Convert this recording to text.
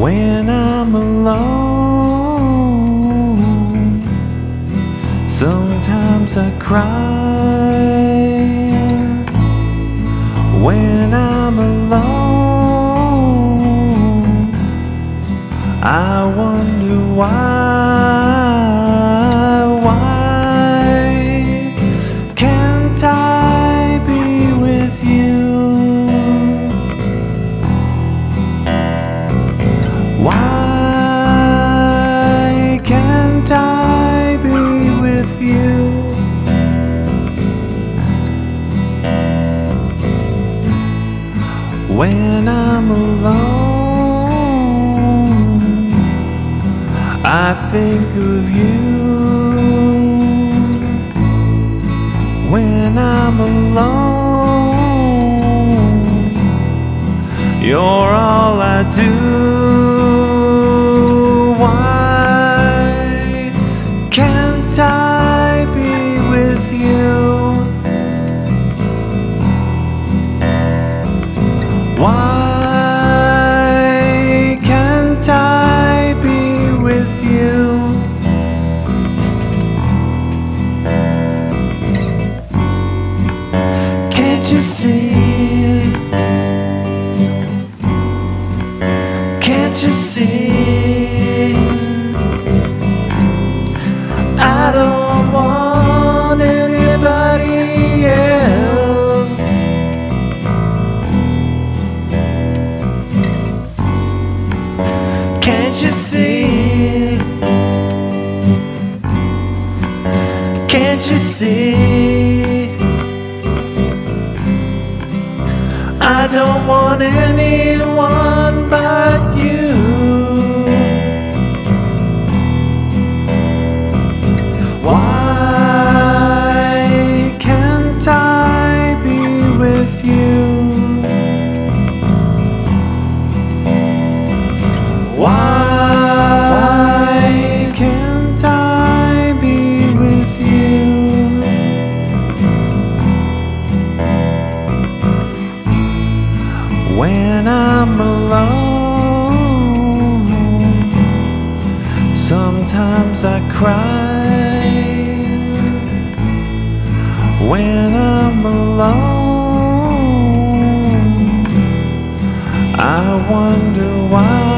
when I'm alone. Sometimes I cry when I'm alone. I wonder why, When I'm alone, I think of you. When I'm alone, you see? Can't you see? I don't want anybody else. Can't you see? Can't you see? Don't want anyone but you. Why can't I be with you? Why When I'm alone, I wonder why.